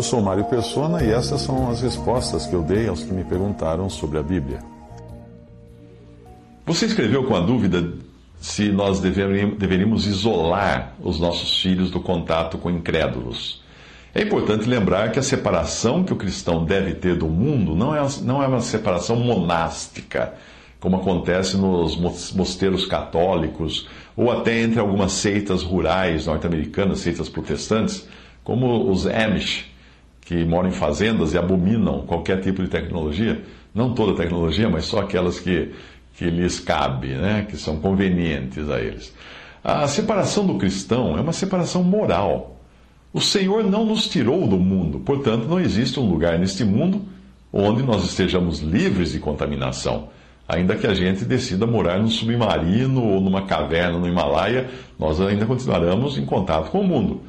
Eu sou Mário Persona e essas são as respostas que eu dei aos que me perguntaram sobre a Bíblia. Você escreveu com a dúvida se nós deveríamos isolar os nossos filhos do contato com incrédulos. É importante lembrar que a separação que o cristão deve ter do mundo não é, não é uma separação monástica, como acontece nos mosteiros católicos ou até entre algumas seitas rurais norte-americanas, seitas protestantes, como os Amish, que moram em fazendas e abominam qualquer tipo de tecnologia, não toda tecnologia, mas só aquelas que que lhes cabe, né? que são convenientes a eles. A separação do cristão é uma separação moral. O Senhor não nos tirou do mundo, portanto, não existe um lugar neste mundo onde nós estejamos livres de contaminação. Ainda que a gente decida morar num submarino ou numa caverna no Himalaia, nós ainda continuaremos em contato com o mundo.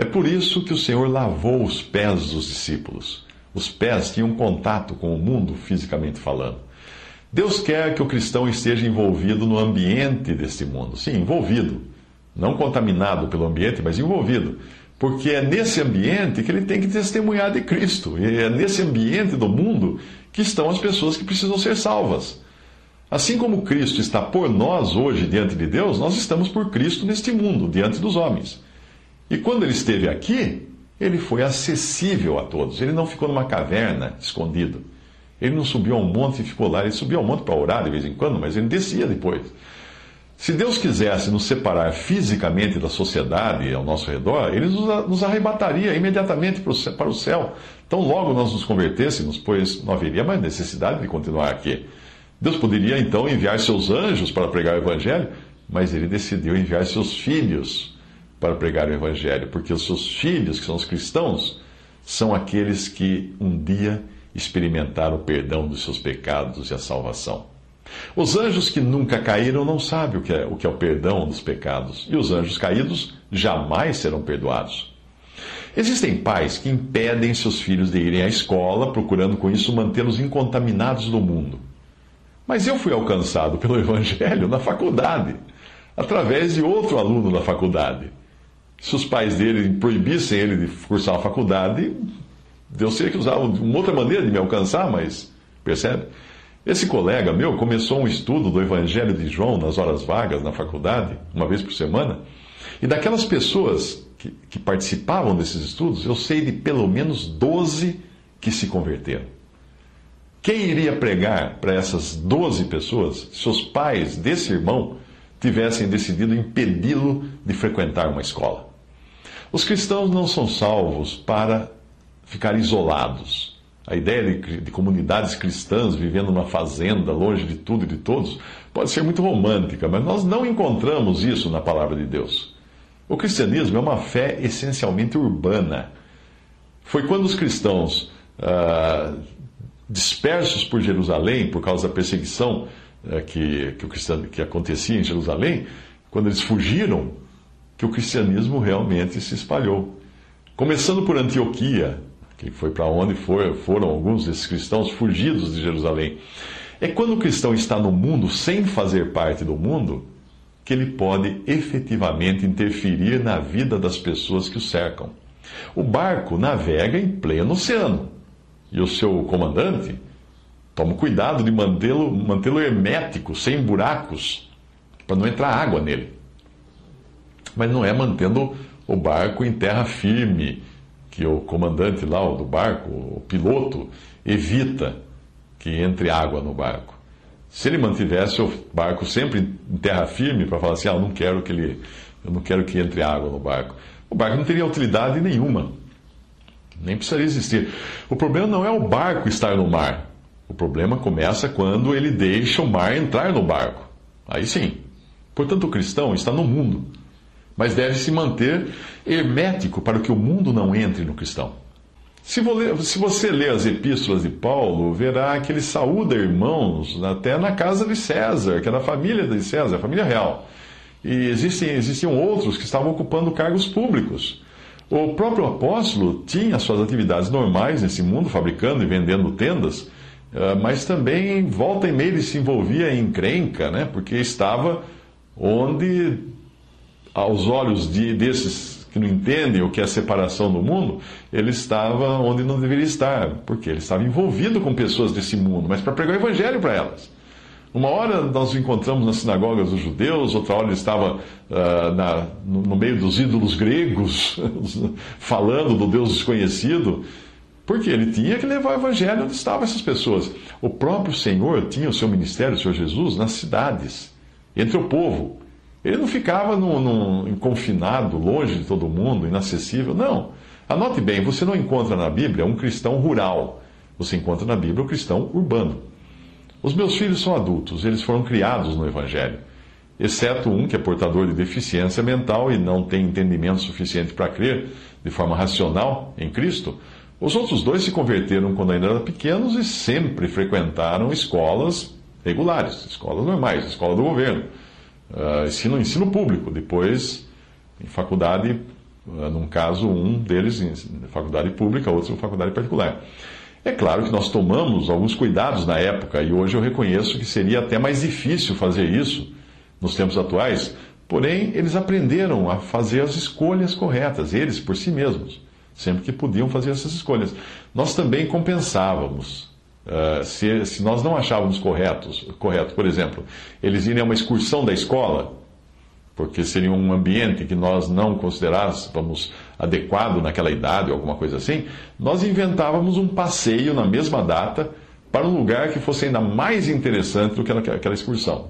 É por isso que o Senhor lavou os pés dos discípulos. Os pés tinham contato com o mundo, fisicamente falando. Deus quer que o cristão esteja envolvido no ambiente deste mundo. Sim, envolvido. Não contaminado pelo ambiente, mas envolvido. Porque é nesse ambiente que ele tem que testemunhar de Cristo. E é nesse ambiente do mundo que estão as pessoas que precisam ser salvas. Assim como Cristo está por nós hoje diante de Deus, nós estamos por Cristo neste mundo, diante dos homens. E quando ele esteve aqui, ele foi acessível a todos. Ele não ficou numa caverna, escondido. Ele não subiu ao monte e ficou lá. Ele subia ao monte para orar de vez em quando, mas ele descia depois. Se Deus quisesse nos separar fisicamente da sociedade ao nosso redor, ele nos arrebataria imediatamente para o céu. Então, logo nós nos convertêssemos, pois não haveria mais necessidade de continuar aqui. Deus poderia então enviar seus anjos para pregar o Evangelho, mas ele decidiu enviar seus filhos para pregar o Evangelho, porque os seus filhos, que são os cristãos, são aqueles que um dia experimentar o perdão dos seus pecados e a salvação. Os anjos que nunca caíram não sabem o que, é, o que é o perdão dos pecados, e os anjos caídos jamais serão perdoados. Existem pais que impedem seus filhos de irem à escola, procurando com isso mantê-los incontaminados do mundo. Mas eu fui alcançado pelo Evangelho na faculdade, através de outro aluno da faculdade. Se os pais dele proibissem ele de cursar a faculdade, Deus teria que usar uma outra maneira de me alcançar, mas percebe? Esse colega meu começou um estudo do Evangelho de João nas horas vagas na faculdade, uma vez por semana, e daquelas pessoas que, que participavam desses estudos, eu sei de pelo menos 12 que se converteram. Quem iria pregar para essas 12 pessoas se os pais desse irmão tivessem decidido impedi-lo de frequentar uma escola? Os cristãos não são salvos para ficar isolados. A ideia de, de, comunidades cristãs vivendo numa fazenda, longe de tudo e de todos, pode ser muito romântica, mas nós não encontramos isso na palavra de Deus. O cristianismo é uma fé essencialmente urbana. Foi quando os cristãos, ah, dispersos por Jerusalém, por causa da perseguição ah, que, que, o que acontecia em Jerusalém, quando eles fugiram, que o cristianismo realmente se espalhou. Começando por Antioquia, que foi para onde for, foram alguns desses cristãos fugidos de Jerusalém. É quando o cristão está no mundo sem fazer parte do mundo que ele pode efetivamente interferir na vida das pessoas que o cercam. O barco navega em pleno oceano e o seu comandante toma cuidado de mantê-lo mantê hermético, sem buracos, para não entrar água nele. Mas não é mantendo o barco em terra firme que o comandante lá do barco, o piloto, evita que entre água no barco. Se ele mantivesse o barco sempre em terra firme para falar assim, ah, eu não quero que ele, eu não quero que entre água no barco, o barco não teria utilidade nenhuma. Nem precisaria existir. O problema não é o barco estar no mar. O problema começa quando ele deixa o mar entrar no barco. Aí sim. Portanto, o cristão está no mundo mas deve se manter hermético para que o mundo não entre no cristão. Se você ler as epístolas de Paulo, verá que ele saúda irmãos até na casa de César, que é da família de César, a família real. E existem, existiam outros que estavam ocupando cargos públicos. O próprio apóstolo tinha suas atividades normais nesse mundo, fabricando e vendendo tendas, eh, mas também volta e meia ele se envolvia em encrenca, né? porque estava onde, aos olhos de, desses que não entendem o que é separação do mundo, ele estava onde não deveria estar, porque ele estava envolvido com pessoas desse mundo, mas para pregar o evangelho para elas. Uma hora nós o encontramos nas sinagogas dos judeus, outra hora ele estava uh, na, no, no, meio dos ídolos gregos, falando do Deus desconhecido, porque ele tinha que levar o evangelho onde estavam essas pessoas. O próprio Senhor tinha o seu ministério, o Senhor Jesus, nas cidades, entre o povo. Ele não ficava no, no, confinado, longe de todo mundo, inacessível. Não. Anote bem, você não encontra na Bíblia um cristão rural. Você encontra na Bíblia um cristão urbano. Os meus filhos são adultos, eles foram criados no Evangelho, exceto um que é portador de deficiência mental e não tem entendimento suficiente para crer de forma racional em Cristo. Os outros dois se converteram quando ainda eram pequenos e sempre frequentaram escolas regulares, escolas normais, escola do governo, uh, ensino, ensino público. Depois, em faculdade, uh, num caso, um deles em faculdade pública, outro em faculdade particular. É claro que nós tomamos alguns cuidados na época e hoje eu reconheço que seria até mais difícil fazer isso nos tempos atuais, porém eles aprenderam a fazer as escolhas corretas, eles por si mesmos, sempre que podiam fazer essas escolhas. Nós também compensávamos. Uh, se, se nós não achávamos corretos, correto, por exemplo, eles irem a uma excursão da escola, porque seria um ambiente que nós não considerássemos adequado naquela idade ou alguma coisa assim, nós inventávamos um passeio na mesma data para um lugar que fosse ainda mais interessante do que aquela excursão.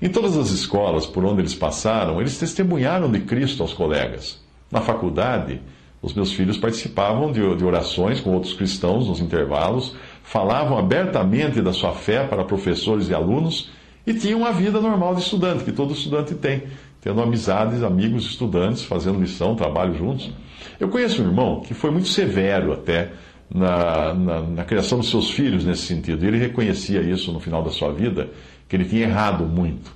Em todas as escolas por onde eles passaram, eles testemunharam de Cristo aos colegas. Na faculdade, os meus filhos participavam de, orações com outros cristãos nos intervalos, falavam abertamente da sua fé para professores e alunos e tinham uma vida normal de estudante, que todo estudante tem, tendo amizades, amigos, estudantes, fazendo lição, trabalho juntos. Eu conheço um irmão que foi muito severo até na, na, na criação dos seus filhos nesse sentido. Ele reconhecia isso no final da sua vida, que ele tinha errado muito.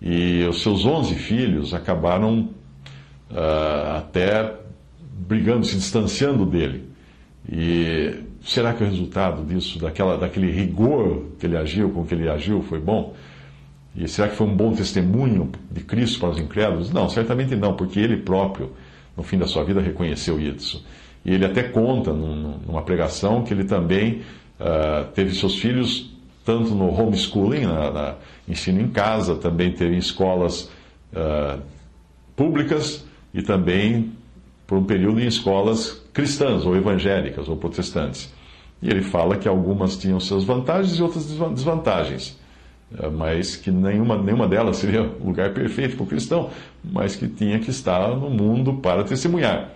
E os seus 11 filhos acabaram uh, até brigando, se distanciando dele. E será que o resultado disso, daquela, daquele rigor que ele agiu, com que ele agiu, foi bom? E será que foi um bom testemunho de Cristo para os incrédulos? Não, certamente não, porque ele próprio, no fim da sua vida, reconheceu isso. E ele até conta numa pregação que ele também uh, teve seus filhos tanto no homeschooling, na, na, ensino em casa, também teve em escolas uh, públicas e também por um período em escolas cristãs ou evangélicas ou protestantes. E ele fala que algumas tinham suas vantagens e outras desvantagens. É, mas que nenhuma, nenhuma delas seria o lugar perfeito para o cristão, mas que tinha que estar no mundo para testemunhar.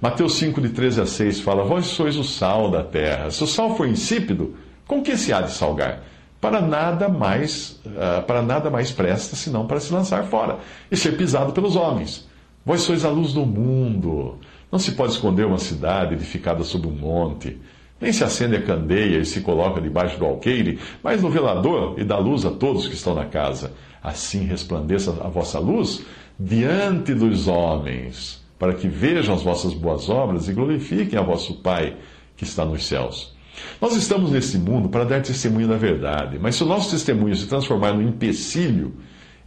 Mateus 5, de 13 a 6 fala: Vós sois o sal da terra. Se o sal for insípido, com que se há de salgar? Para nada mais, uh, para nada mais presta, senão para se lançar fora e ser pisado pelos homens. Vós sois a luz do mundo. Não se pode esconder uma cidade edificada sobre um monte. Nem se acende a candeia e se coloca debaixo do alqueire, mas no velador e dá luz a todos que estão na casa. Assim resplandeça a vossa luz diante dos homens, para que vejam as vossas boas obras e glorifiquem a vosso Pai que está nos céus. Nós estamos nesse mundo para dar testemunho da verdade, mas se o nosso testemunho se transformar num empecilho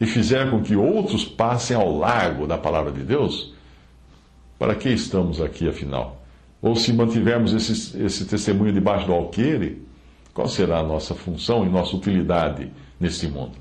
e fizer com que outros passem ao largo da palavra de Deus, para que estamos aqui afinal? ou se mantivermos esse, esse testemunho debaixo do alqueire, qual será a nossa função e nossa utilidade nesse mundo?